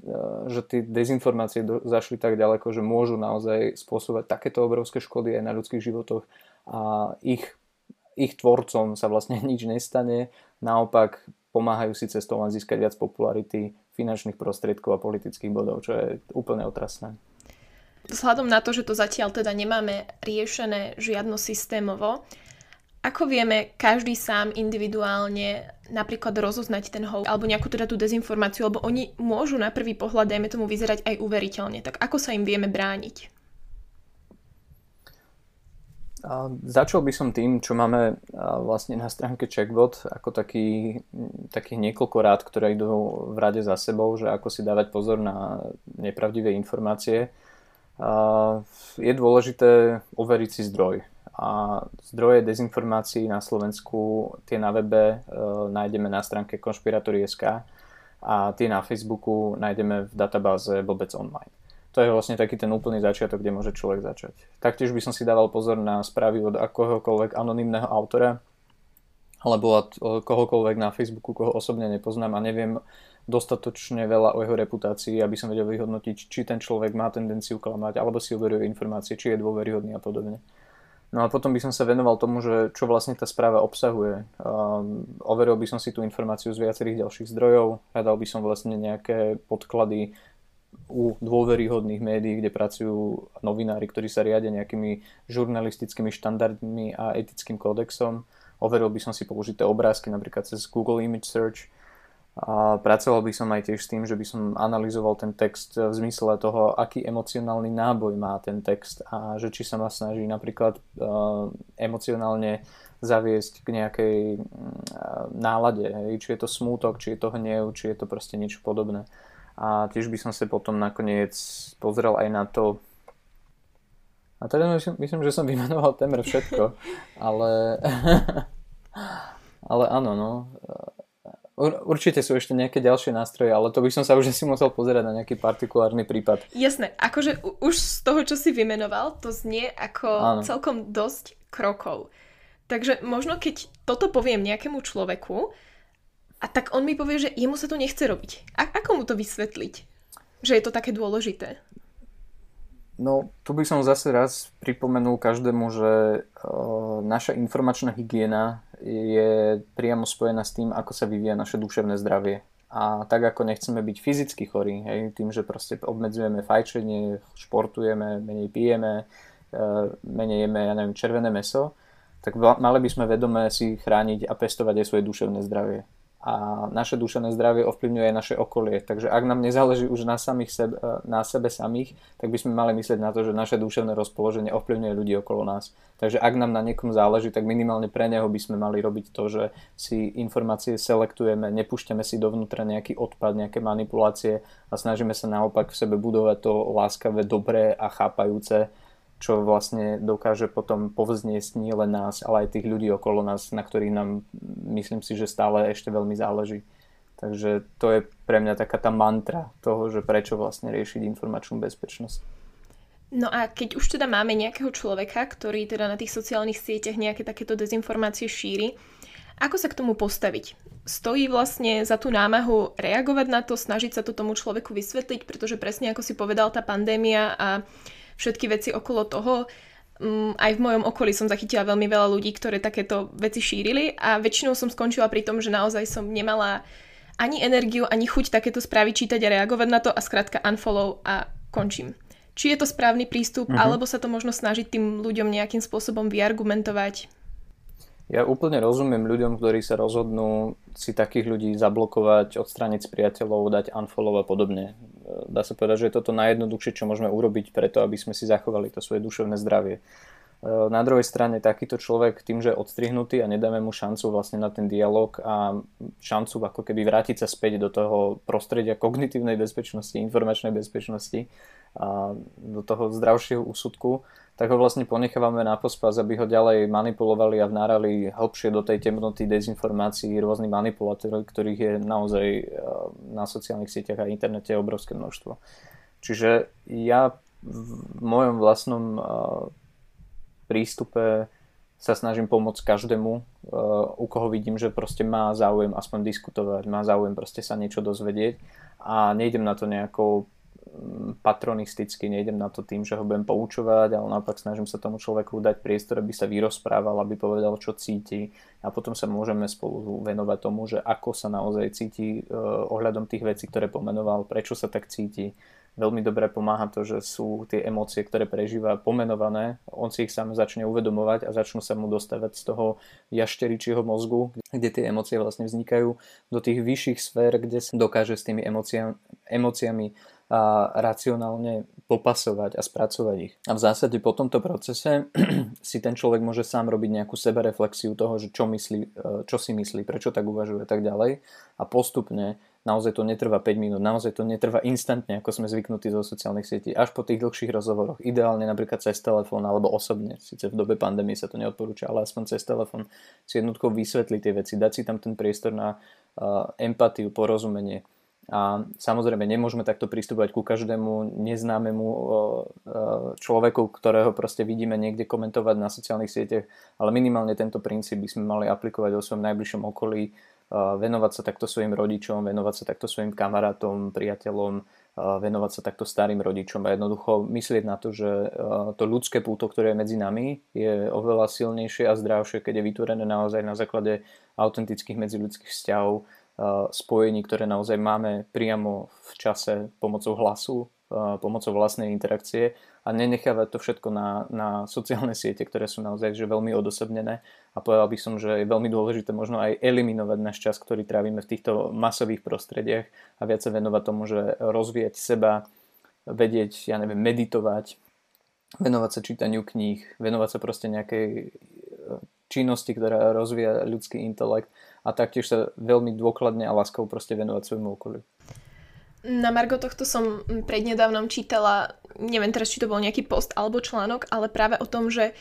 že tie dezinformácie do, zašli tak ďaleko, že môžu naozaj spôsobovať takéto obrovské škody aj na ľudských životoch. A ich, ich tvorcom sa vlastne nič nestane, naopak pomáhajú si cestou len získať viac popularity, finančných prostriedkov a politických bodov, čo je úplne otrasné. Vzhľadom na to, že to zatiaľ teda nemáme riešené žiadno systémovo, ako vieme každý sám individuálne napríklad rozoznať ten hoax alebo nejakú teda tú dezinformáciu, lebo oni môžu na prvý pohľad, dajme tomu, vyzerať aj uveriteľne. Tak ako sa im vieme brániť? A začal by som tým, čo máme vlastne na stránke Checkbot, ako taký, niekoľko rád, ktoré idú v rade za sebou, že ako si dávať pozor na nepravdivé informácie je dôležité overiť si zdroj. A zdroje dezinformácií na Slovensku, tie na webe e, nájdeme na stránke konšpiratory.sk a tie na Facebooku nájdeme v databáze Blbec Online. To je vlastne taký ten úplný začiatok, kde môže človek začať. Taktiež by som si dával pozor na správy od akohokoľvek anonymného autora, alebo od kohokoľvek na Facebooku, koho osobne nepoznám a neviem dostatočne veľa o jeho reputácii, aby som vedel vyhodnotiť, či ten človek má tendenciu klamať, alebo si overuje informácie, či je dôveryhodný a podobne. No a potom by som sa venoval tomu, že čo vlastne tá správa obsahuje. Um, overil by som si tú informáciu z viacerých ďalších zdrojov, hľadal by som vlastne nejaké podklady u dôveryhodných médií, kde pracujú novinári, ktorí sa riadia nejakými žurnalistickými štandardmi a etickým kódexom. Overil by som si použité obrázky napríklad cez Google Image Search, pracoval by som aj tiež s tým, že by som analyzoval ten text v zmysle toho, aký emocionálny náboj má ten text a že či sa ma snaží napríklad uh, emocionálne zaviesť k nejakej uh, nálade, či je to smútok, či je to hnev, či je to proste niečo podobné. A tiež by som sa potom nakoniec pozrel aj na to, a teda myslím že som vymenoval temer všetko, ale, ale áno, no Určite sú ešte nejaké ďalšie nástroje, ale to by som sa už asi musel pozerať na nejaký partikulárny prípad. Jasné, akože už z toho, čo si vymenoval, to znie ako Áno. celkom dosť krokov. Takže možno keď toto poviem nejakému človeku, a tak on mi povie, že jemu sa to nechce robiť. A ako mu to vysvetliť? Že je to také dôležité? No, tu by som zase raz pripomenul každému, že naša informačná hygiena je priamo spojená s tým, ako sa vyvíja naše duševné zdravie. A tak ako nechceme byť fyzicky chorí, hej, tým, že proste obmedzujeme fajčenie, športujeme, menej pijeme, e, menej jeme, ja neviem, červené meso, tak mali by sme vedome si chrániť a pestovať aj svoje duševné zdravie. A naše duševné zdravie ovplyvňuje aj naše okolie. Takže ak nám nezáleží už na, samých sebe, na sebe samých, tak by sme mali myslieť na to, že naše duševné rozpoloženie ovplyvňuje ľudí okolo nás. Takže ak nám na niekom záleží, tak minimálne pre neho by sme mali robiť to, že si informácie selektujeme, nepúšťame si dovnútra nejaký odpad, nejaké manipulácie a snažíme sa naopak v sebe budovať to láskavé, dobré a chápajúce čo vlastne dokáže potom povzniesť nie nás, ale aj tých ľudí okolo nás, na ktorých nám myslím si, že stále ešte veľmi záleží. Takže to je pre mňa taká tá mantra toho, že prečo vlastne riešiť informačnú bezpečnosť. No a keď už teda máme nejakého človeka, ktorý teda na tých sociálnych sieťach nejaké takéto dezinformácie šíri, ako sa k tomu postaviť? Stojí vlastne za tú námahu reagovať na to, snažiť sa to tomu človeku vysvetliť, pretože presne ako si povedal, tá pandémia a všetky veci okolo toho. Mm, aj v mojom okolí som zachytila veľmi veľa ľudí, ktoré takéto veci šírili a väčšinou som skončila pri tom, že naozaj som nemala ani energiu, ani chuť takéto správy čítať a reagovať na to a skrátka unfollow a končím. Či je to správny prístup, uh-huh. alebo sa to možno snažiť tým ľuďom nejakým spôsobom vyargumentovať. Ja úplne rozumiem ľuďom, ktorí sa rozhodnú si takých ľudí zablokovať, odstrániť z priateľov, dať unfollow a podobne. Dá sa povedať, že je toto najjednoduchšie, čo môžeme urobiť preto, aby sme si zachovali to svoje duševné zdravie. Na druhej strane takýto človek tým, že je odstrihnutý a nedáme mu šancu vlastne na ten dialog a šancu ako keby vrátiť sa späť do toho prostredia kognitívnej bezpečnosti, informačnej bezpečnosti a do toho zdravšieho úsudku, tak ho vlastne ponechávame na pospas, aby ho ďalej manipulovali a vnárali hlbšie do tej temnoty dezinformácií rôznych manipulátorov, ktorých je naozaj eh, na sociálnych sieťach a internete obrovské množstvo. Čiže ja v mojom vlastnom eh, prístupe sa snažím pomôcť každému, eh, u koho vidím, že proste má záujem aspoň diskutovať, má záujem proste sa niečo dozvedieť a nejdem na to nejakou patronisticky, nejdem na to tým, že ho budem poučovať, ale naopak snažím sa tomu človeku dať priestor, aby sa vyrozprával, aby povedal, čo cíti a potom sa môžeme spolu venovať tomu, že ako sa naozaj cíti eh, ohľadom tých vecí, ktoré pomenoval, prečo sa tak cíti. Veľmi dobre pomáha to, že sú tie emócie, ktoré prežíva pomenované, on si ich sám začne uvedomovať a začnú sa mu dostávať z toho jašteričieho mozgu, kde tie emócie vlastne vznikajú, do tých vyšších sfér, kde sa dokáže s tými emóciami, emóciami a racionálne popasovať a spracovať ich. A v zásade po tomto procese si ten človek môže sám robiť nejakú sebereflexiu toho, že čo, myslí, e, čo si myslí, prečo tak uvažuje a tak ďalej. A postupne, naozaj to netrvá 5 minút, naozaj to netrvá instantne, ako sme zvyknutí zo sociálnych sietí, až po tých dlhších rozhovoroch, ideálne napríklad cez telefón alebo osobne, síce v dobe pandémie sa to neodporúča, ale aspoň cez telefón si jednoducho vysvetliť tie veci, dať si tam ten priestor na uh, empatiu, porozumenie a samozrejme nemôžeme takto pristupovať ku každému neznámemu človeku, ktorého proste vidíme niekde komentovať na sociálnych sieťach, ale minimálne tento princíp by sme mali aplikovať vo svojom najbližšom okolí, venovať sa takto svojim rodičom, venovať sa takto svojim kamarátom, priateľom, venovať sa takto starým rodičom a jednoducho myslieť na to, že to ľudské púto, ktoré je medzi nami, je oveľa silnejšie a zdravšie, keď je vytvorené naozaj na základe autentických medziľudských vzťahov, spojení, ktoré naozaj máme priamo v čase pomocou hlasu, pomocou vlastnej interakcie a nenechávať to všetko na, na sociálne siete, ktoré sú naozaj že veľmi odosobnené. A povedal by som, že je veľmi dôležité možno aj eliminovať náš čas, ktorý trávime v týchto masových prostrediach a viac sa venovať tomu, že rozvíjať seba, vedieť, ja neviem, meditovať, venovať sa čítaniu kníh, venovať sa proste nejakej činnosti, ktorá rozvíja ľudský intelekt a taktiež sa veľmi dôkladne a láskovo proste venovať svojmu okoliu. Na Margo tohto som prednedávnom čítala, neviem teraz, či to bol nejaký post alebo článok, ale práve o tom, že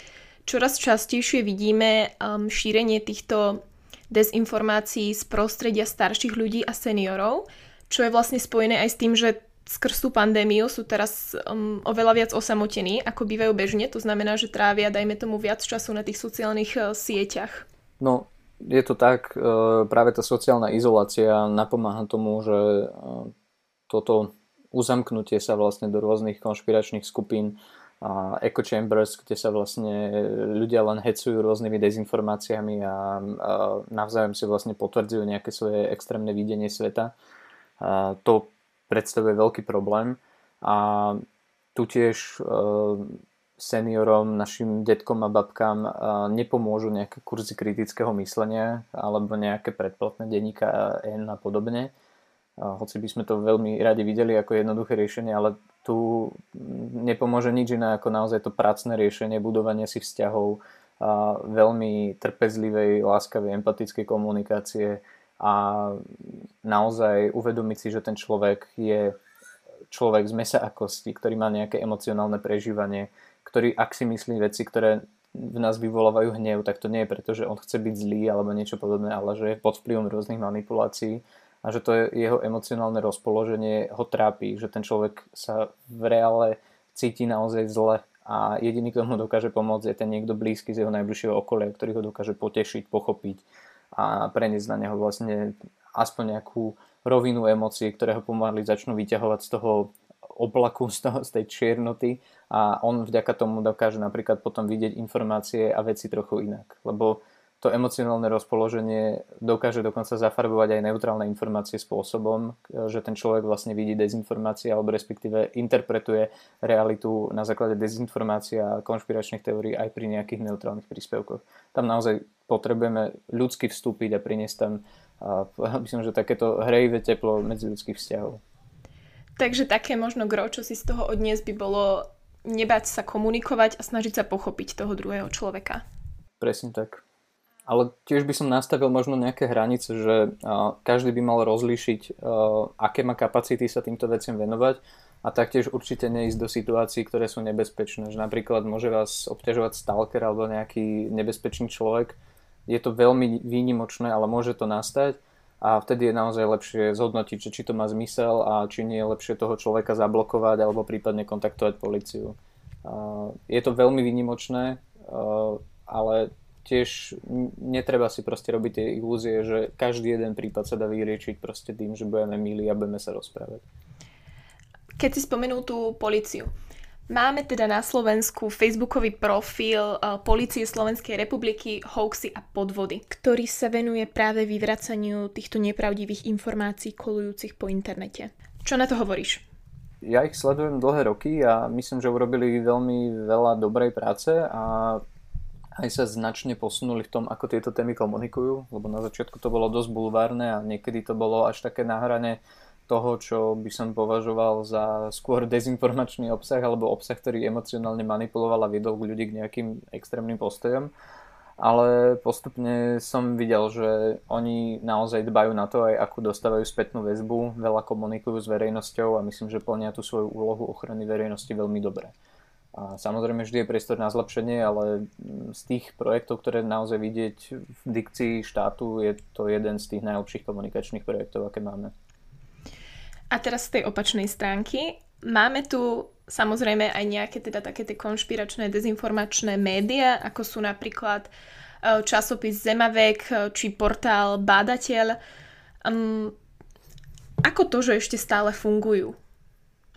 čoraz častejšie vidíme um, šírenie týchto dezinformácií z prostredia starších ľudí a seniorov, čo je vlastne spojené aj s tým, že skrz tú pandémiu sú teraz um, oveľa viac osamotení, ako bývajú bežne. To znamená, že trávia, dajme tomu, viac času na tých sociálnych uh, sieťach. No, je to tak, uh, práve tá sociálna izolácia napomáha tomu, že uh, toto uzamknutie sa vlastne do rôznych konšpiračných skupín a echo chambers, kde sa vlastne ľudia len hecujú rôznymi dezinformáciami a, a navzájom si vlastne potvrdzujú nejaké svoje extrémne videnie sveta. A to predstavuje veľký problém a tu tiež e, seniorom, našim detkom a babkám nepomôžu nejaké kurzy kritického myslenia alebo nejaké predplatné denníka N a podobne. Hoci by sme to veľmi radi videli ako jednoduché riešenie, ale tu nepomôže nič iné ako naozaj to pracné riešenie, budovanie si vzťahov, veľmi trpezlivej, láskavej, empatickej komunikácie a naozaj uvedomiť si, že ten človek je človek z mesa a kosti, ktorý má nejaké emocionálne prežívanie, ktorý ak si myslí veci, ktoré v nás vyvolávajú hnev, tak to nie je preto, že on chce byť zlý alebo niečo podobné, ale že je pod vplyvom rôznych manipulácií a že to je jeho emocionálne rozpoloženie ho trápi, že ten človek sa v reále cíti naozaj zle a jediný, kto mu dokáže pomôcť, je ten niekto blízky z jeho najbližšieho okolia, ktorý ho dokáže potešiť, pochopiť a preniesť na neho vlastne aspoň nejakú rovinu emócií, ktoré ho pomaly začnú vyťahovať z toho oblaku, z, toho, z tej čiernoty a on vďaka tomu dokáže napríklad potom vidieť informácie a veci trochu inak. Lebo to emocionálne rozpoloženie dokáže dokonca zafarbovať aj neutrálne informácie spôsobom, že ten človek vlastne vidí dezinformácie alebo respektíve interpretuje realitu na základe dezinformácií a konšpiračných teórií aj pri nejakých neutrálnych príspevkoch. Tam naozaj potrebujeme ľudsky vstúpiť a priniesť tam myslím, že takéto hrejivé teplo medzi ľudských vzťahov. Takže také možno gro, čo si z toho odnies by bolo nebať sa komunikovať a snažiť sa pochopiť toho druhého človeka. Presne tak. Ale tiež by som nastavil možno nejaké hranice, že každý by mal rozlíšiť, aké má kapacity sa týmto veciam venovať a taktiež určite neísť do situácií, ktoré sú nebezpečné. Že napríklad môže vás obťažovať stalker alebo nejaký nebezpečný človek. Je to veľmi výnimočné, ale môže to nastať a vtedy je naozaj lepšie zhodnotiť, či to má zmysel a či nie je lepšie toho človeka zablokovať alebo prípadne kontaktovať policiu. Je to veľmi výnimočné, ale tiež netreba si proste robiť tie ilúzie, že každý jeden prípad sa dá vyriešiť proste tým, že budeme milí a budeme sa rozprávať. Keď si spomenul tú policiu, Máme teda na Slovensku facebookový profil uh, Polície Slovenskej republiky Hoaxy a podvody, ktorý sa venuje práve vyvracaniu týchto nepravdivých informácií kolujúcich po internete. Čo na to hovoríš? Ja ich sledujem dlhé roky a myslím, že urobili veľmi veľa dobrej práce a aj sa značne posunuli v tom, ako tieto témy komunikujú, lebo na začiatku to bolo dosť bulvárne a niekedy to bolo až také na hrane toho, čo by som považoval za skôr dezinformačný obsah alebo obsah, ktorý emocionálne manipuloval a viedol ľudí k nejakým extrémnym postojom. Ale postupne som videl, že oni naozaj dbajú na to aj ako dostávajú spätnú väzbu, veľa komunikujú s verejnosťou a myslím, že plnia tú svoju úlohu ochrany verejnosti veľmi dobre. A samozrejme vždy je priestor na zlepšenie, ale z tých projektov, ktoré naozaj vidieť v dikcii štátu, je to jeden z tých najlepších komunikačných projektov, aké máme. A teraz z tej opačnej stránky. Máme tu samozrejme aj nejaké teda také tie konšpiračné dezinformačné médiá, ako sú napríklad e, časopis Zemavek e, či portál Bádateľ. Um, ako to, že ešte stále fungujú?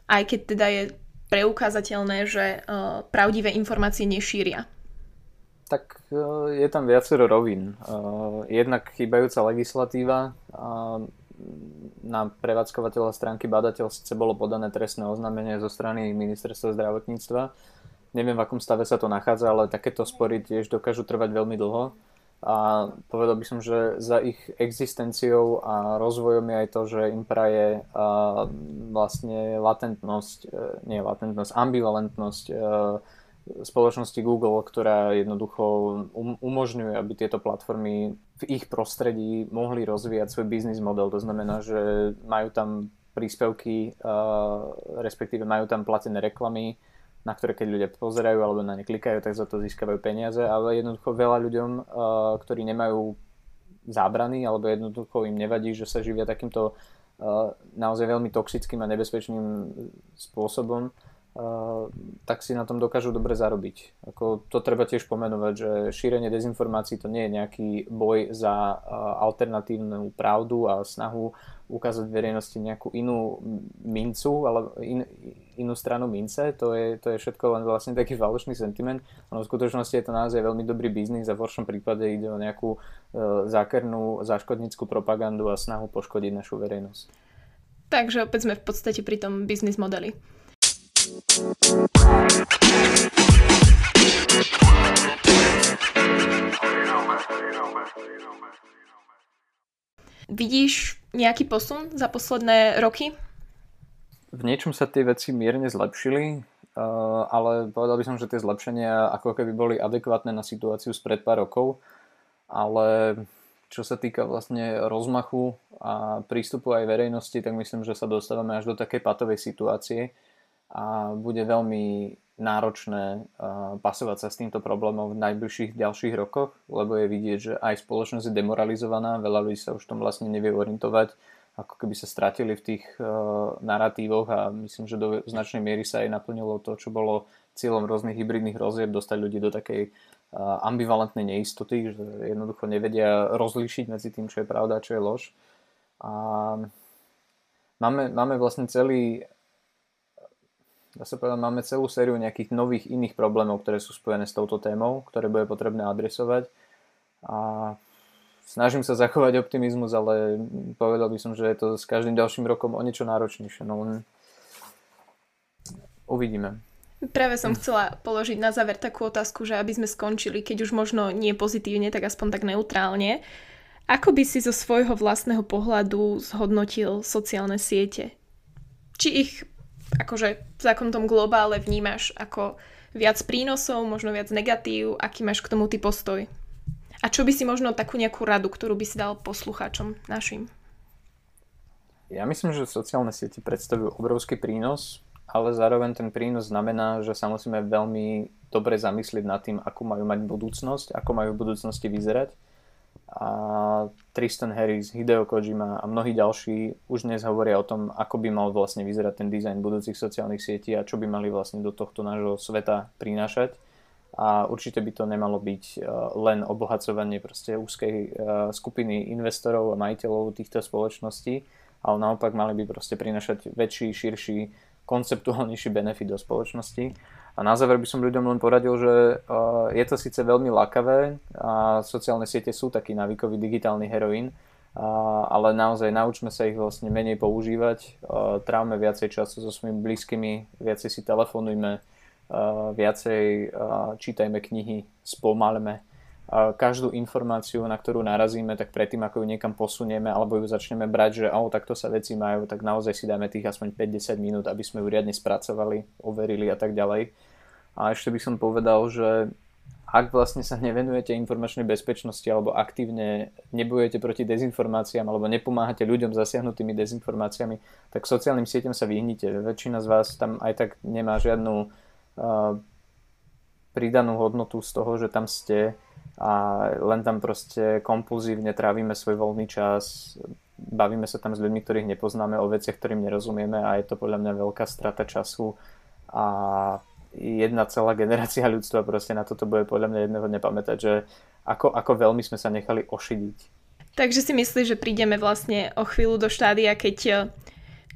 Aj keď teda je preukázateľné, že uh, pravdivé informácie nešíria? Tak uh, je tam viacero rovín. Uh, jednak chýbajúca legislatíva. Na prevádzkovateľa stránky badateľ síce bolo podané trestné oznámenie zo strany ministerstva zdravotníctva. Neviem, v akom stave sa to nachádza, ale takéto spory tiež dokážu trvať veľmi dlho a povedal by som, že za ich existenciou a rozvojom je aj to, že im praje vlastne latentnosť, e, nie latentnosť, ambivalentnosť e, spoločnosti Google, ktorá jednoducho um, umožňuje, aby tieto platformy v ich prostredí mohli rozvíjať svoj biznis model. To znamená, že majú tam príspevky, respektíve majú tam platené reklamy, na ktoré keď ľudia pozerajú alebo na ne klikajú, tak za to získavajú peniaze, ale jednoducho veľa ľuďom, uh, ktorí nemajú zábrany alebo jednoducho im nevadí, že sa živia takýmto uh, naozaj veľmi toxickým a nebezpečným spôsobom, tak si na tom dokážu dobre zarobiť. Ako, to treba tiež pomenovať, že šírenie dezinformácií to nie je nejaký boj za alternatívnu pravdu a snahu ukázať verejnosti nejakú inú mincu, alebo in, inú stranu mince, to je, to je všetko len vlastne taký falošný sentiment. No v skutočnosti je to naozaj veľmi dobrý biznis a v horšom prípade ide o nejakú e, zákernú záškodnickú propagandu a snahu poškodiť našu verejnosť. Takže opäť sme v podstate pri tom biznis modeli. Vidíš nejaký posun za posledné roky? V niečom sa tie veci mierne zlepšili, eh, ale povedal by som, že tie zlepšenia ako keby boli adekvátne na situáciu spred pár rokov, ale čo sa týka vlastne rozmachu a prístupu aj verejnosti, tak myslím, že sa dostávame až do takej patovej situácie a bude veľmi náročné pasovať sa s týmto problémom v najbližších ďalších rokoch, lebo je vidieť, že aj spoločnosť je demoralizovaná, veľa ľudí sa už tom vlastne nevie orientovať, ako keby sa stratili v tých uh, narratívoch a myslím, že do značnej miery sa aj naplnilo to, čo bolo cieľom rôznych hybridných rozieb, dostať ľudí do takej ambivalentnej neistoty, že jednoducho nevedia rozlíšiť medzi tým, čo je pravda a čo je lož. A máme, máme vlastne celý dá sa povedať, máme celú sériu nejakých nových iných problémov, ktoré sú spojené s touto témou, ktoré bude potrebné adresovať. A snažím sa zachovať optimizmus, ale povedal by som, že je to s každým ďalším rokom o niečo náročnejšie. No len uvidíme. Práve som chcela položiť na záver takú otázku, že aby sme skončili, keď už možno nie pozitívne, tak aspoň tak neutrálne. Ako by si zo svojho vlastného pohľadu zhodnotil sociálne siete? Či ich akože v takom tom globále vnímaš ako viac prínosov, možno viac negatív, aký máš k tomu ty postoj? A čo by si možno takú nejakú radu, ktorú by si dal poslucháčom našim? Ja myslím, že sociálne siete predstavujú obrovský prínos, ale zároveň ten prínos znamená, že sa musíme veľmi dobre zamyslieť nad tým, ako majú mať budúcnosť, ako majú v budúcnosti vyzerať a Tristan Harris, Hideo Kojima a mnohí ďalší už dnes hovoria o tom, ako by mal vlastne vyzerať ten dizajn budúcich sociálnych sietí a čo by mali vlastne do tohto nášho sveta prinášať. A určite by to nemalo byť e, len obohacovanie proste úzkej e, skupiny investorov a majiteľov týchto spoločností, ale naopak mali by proste prinášať väčší, širší, konceptuálnejší benefit do spoločnosti a na záver by som ľuďom len poradil, že je to síce veľmi lakavé a sociálne siete sú taký návykový digitálny heroín, ale naozaj naučme sa ich vlastne menej používať, trávme viacej času so svojimi blízkymi, viacej si telefonujme, viacej čítajme knihy, spomalme. Každú informáciu, na ktorú narazíme, tak predtým, ako ju niekam posunieme alebo ju začneme brať, že oh, takto sa veci majú, tak naozaj si dáme tých aspoň 5-10 minút, aby sme ju riadne spracovali, overili a tak ďalej a ešte by som povedal, že ak vlastne sa nevenujete informačnej bezpečnosti alebo aktívne nebojujete proti dezinformáciám alebo nepomáhate ľuďom zasiahnutými dezinformáciami, tak sociálnym sieťam sa vyhnite. Väčšina z vás tam aj tak nemá žiadnu uh, pridanú hodnotu z toho, že tam ste a len tam proste kompulzívne trávime svoj voľný čas, bavíme sa tam s ľuďmi, ktorých nepoznáme, o veciach, ktorým nerozumieme a je to podľa mňa veľká strata času a jedna celá generácia ľudstva proste na toto bude podľa mňa jedného nepamätať, že ako, ako veľmi sme sa nechali ošidiť. Takže si myslíš, že prídeme vlastne o chvíľu do štádia, keď eh,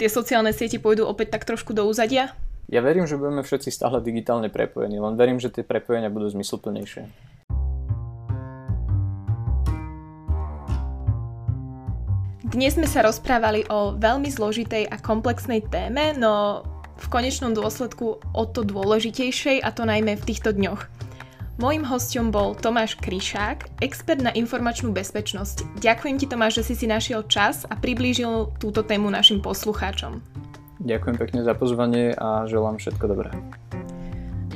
tie sociálne siete pôjdu opäť tak trošku do úzadia? Ja verím, že budeme všetci stále digitálne prepojení, len verím, že tie prepojenia budú zmysluplnejšie. Dnes sme sa rozprávali o veľmi zložitej a komplexnej téme, no v konečnom dôsledku o to dôležitejšej a to najmä v týchto dňoch. Mojím hostom bol Tomáš Kryšák, expert na informačnú bezpečnosť. Ďakujem ti Tomáš, že si si našiel čas a priblížil túto tému našim poslucháčom. Ďakujem pekne za pozvanie a želám všetko dobré.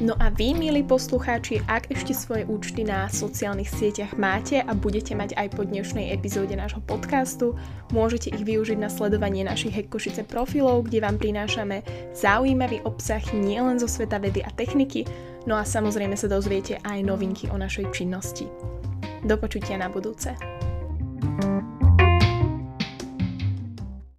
No a vy, milí poslucháči, ak ešte svoje účty na sociálnych sieťach máte a budete mať aj po dnešnej epizóde nášho podcastu, môžete ich využiť na sledovanie našich Hekkošice profilov, kde vám prinášame zaujímavý obsah nielen zo sveta vedy a techniky, no a samozrejme sa dozviete aj novinky o našej činnosti. Do počutia na budúce.